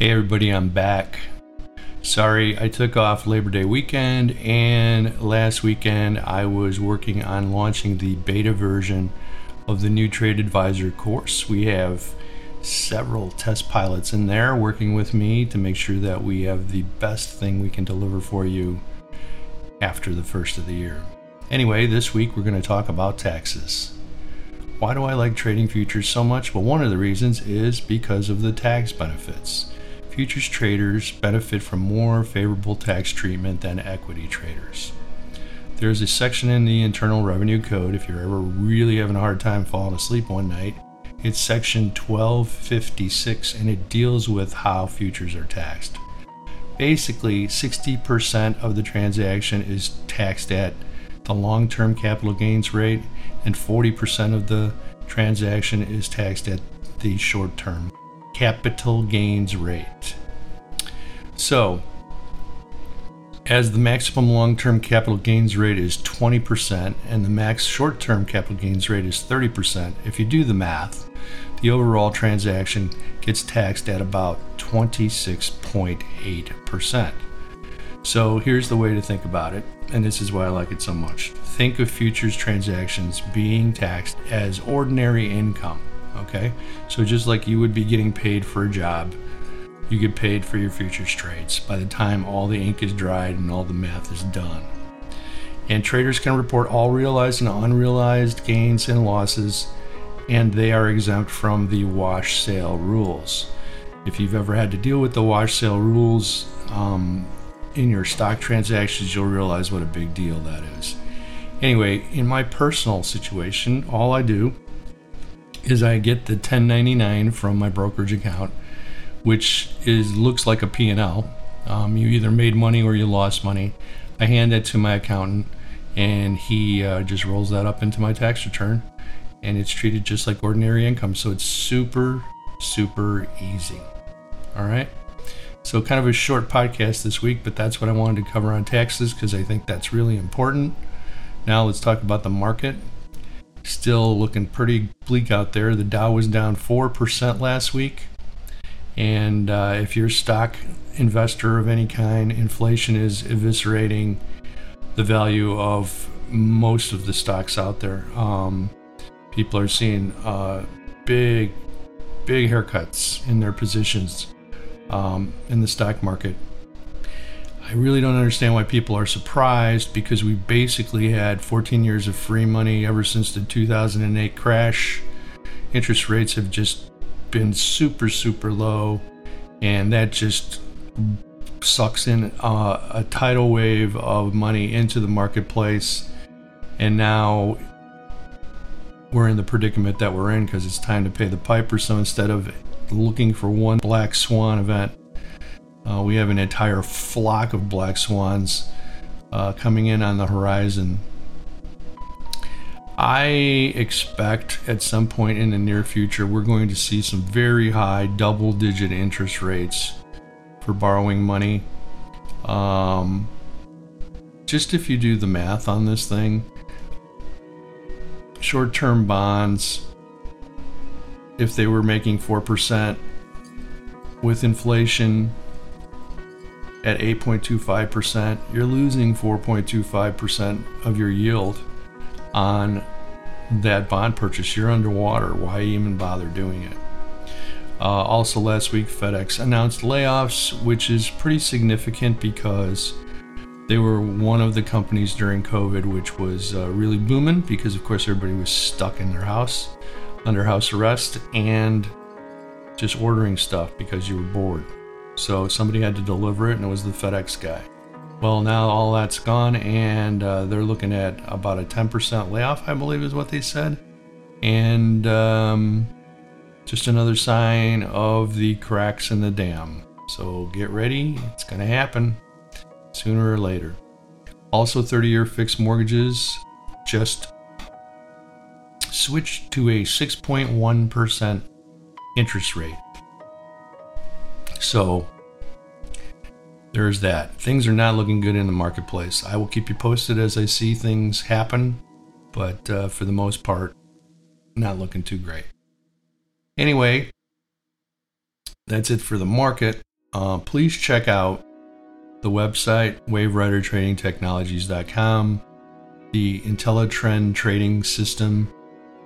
Hey everybody, I'm back. Sorry, I took off Labor Day weekend and last weekend I was working on launching the beta version of the new Trade Advisor course. We have several test pilots in there working with me to make sure that we have the best thing we can deliver for you after the first of the year. Anyway, this week we're going to talk about taxes. Why do I like trading futures so much? Well, one of the reasons is because of the tax benefits futures traders benefit from more favorable tax treatment than equity traders. There's a section in the Internal Revenue Code if you're ever really having a hard time falling asleep one night. It's section 1256 and it deals with how futures are taxed. Basically, 60% of the transaction is taxed at the long term capital gains rate, and 40% of the transaction is taxed at the short term capital gains rate. So, as the maximum long term capital gains rate is 20% and the max short term capital gains rate is 30%, if you do the math, the overall transaction gets taxed at about 26.8%. So here's the way to think about it, and this is why I like it so much. Think of futures transactions being taxed as ordinary income. Okay, so just like you would be getting paid for a job, you get paid for your futures trades by the time all the ink is dried and all the math is done. And traders can report all realized and unrealized gains and losses, and they are exempt from the wash sale rules. If you've ever had to deal with the wash sale rules um, in your stock transactions, you'll realize what a big deal that is. Anyway, in my personal situation, all I do is I get the 1099 from my brokerage account, which is looks like a P&L. Um, you either made money or you lost money. I hand that to my accountant, and he uh, just rolls that up into my tax return, and it's treated just like ordinary income. So it's super, super easy. All right. So kind of a short podcast this week, but that's what I wanted to cover on taxes because I think that's really important. Now let's talk about the market still looking pretty bleak out there. The Dow was down 4% last week. And uh, if you're a stock investor of any kind, inflation is eviscerating the value of most of the stocks out there. Um, people are seeing uh, big, big haircuts in their positions um, in the stock market. I really don't understand why people are surprised because we basically had 14 years of free money ever since the 2008 crash. Interest rates have just been super, super low, and that just sucks in uh, a tidal wave of money into the marketplace. And now we're in the predicament that we're in because it's time to pay the piper. So instead of looking for one black swan event, uh, we have an entire flock of black swans uh, coming in on the horizon. I expect at some point in the near future we're going to see some very high double digit interest rates for borrowing money. Um, just if you do the math on this thing, short term bonds, if they were making 4% with inflation at 8.25%, you're losing 4.25% of your yield on that bond purchase. You're underwater. Why even bother doing it? Uh, also, last week, FedEx announced layoffs, which is pretty significant because they were one of the companies during COVID which was uh, really booming because, of course, everybody was stuck in their house under house arrest and just ordering stuff because you were bored. So somebody had to deliver it, and it was the FedEx guy. Well, now all that's gone, and uh, they're looking at about a 10% layoff, I believe is what they said. And um, just another sign of the cracks in the dam. So get ready, it's going to happen sooner or later. Also, 30 year fixed mortgages just switched to a 6.1% interest rate. So there's that. Things are not looking good in the marketplace. I will keep you posted as I see things happen, but uh, for the most part, not looking too great. Anyway, that's it for the market. uh, please check out the website waveridertradingtechnologies.com. The IntelliTrend trading system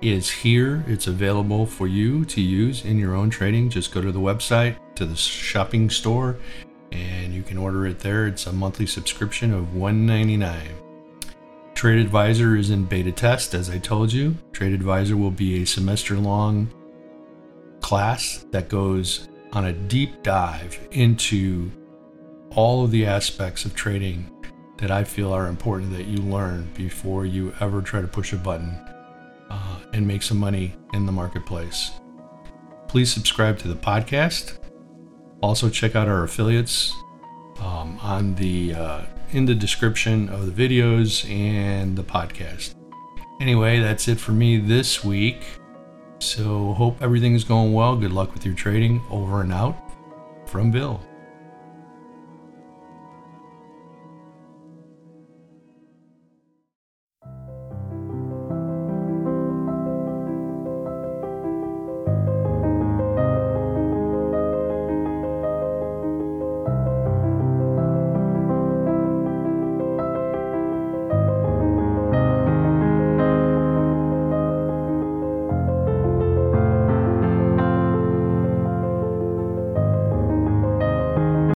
is here. It's available for you to use in your own trading. Just go to the website, to the shopping store, and you can order it there. It's a monthly subscription of 199. Trade Advisor is in beta test, as I told you. Trade Advisor will be a semester long class that goes on a deep dive into all of the aspects of trading that I feel are important that you learn before you ever try to push a button and make some money in the marketplace. Please subscribe to the podcast. Also, check out our affiliates um, on the uh, in the description of the videos and the podcast. Anyway, that's it for me this week. So, hope everything is going well. Good luck with your trading. Over and out from Bill.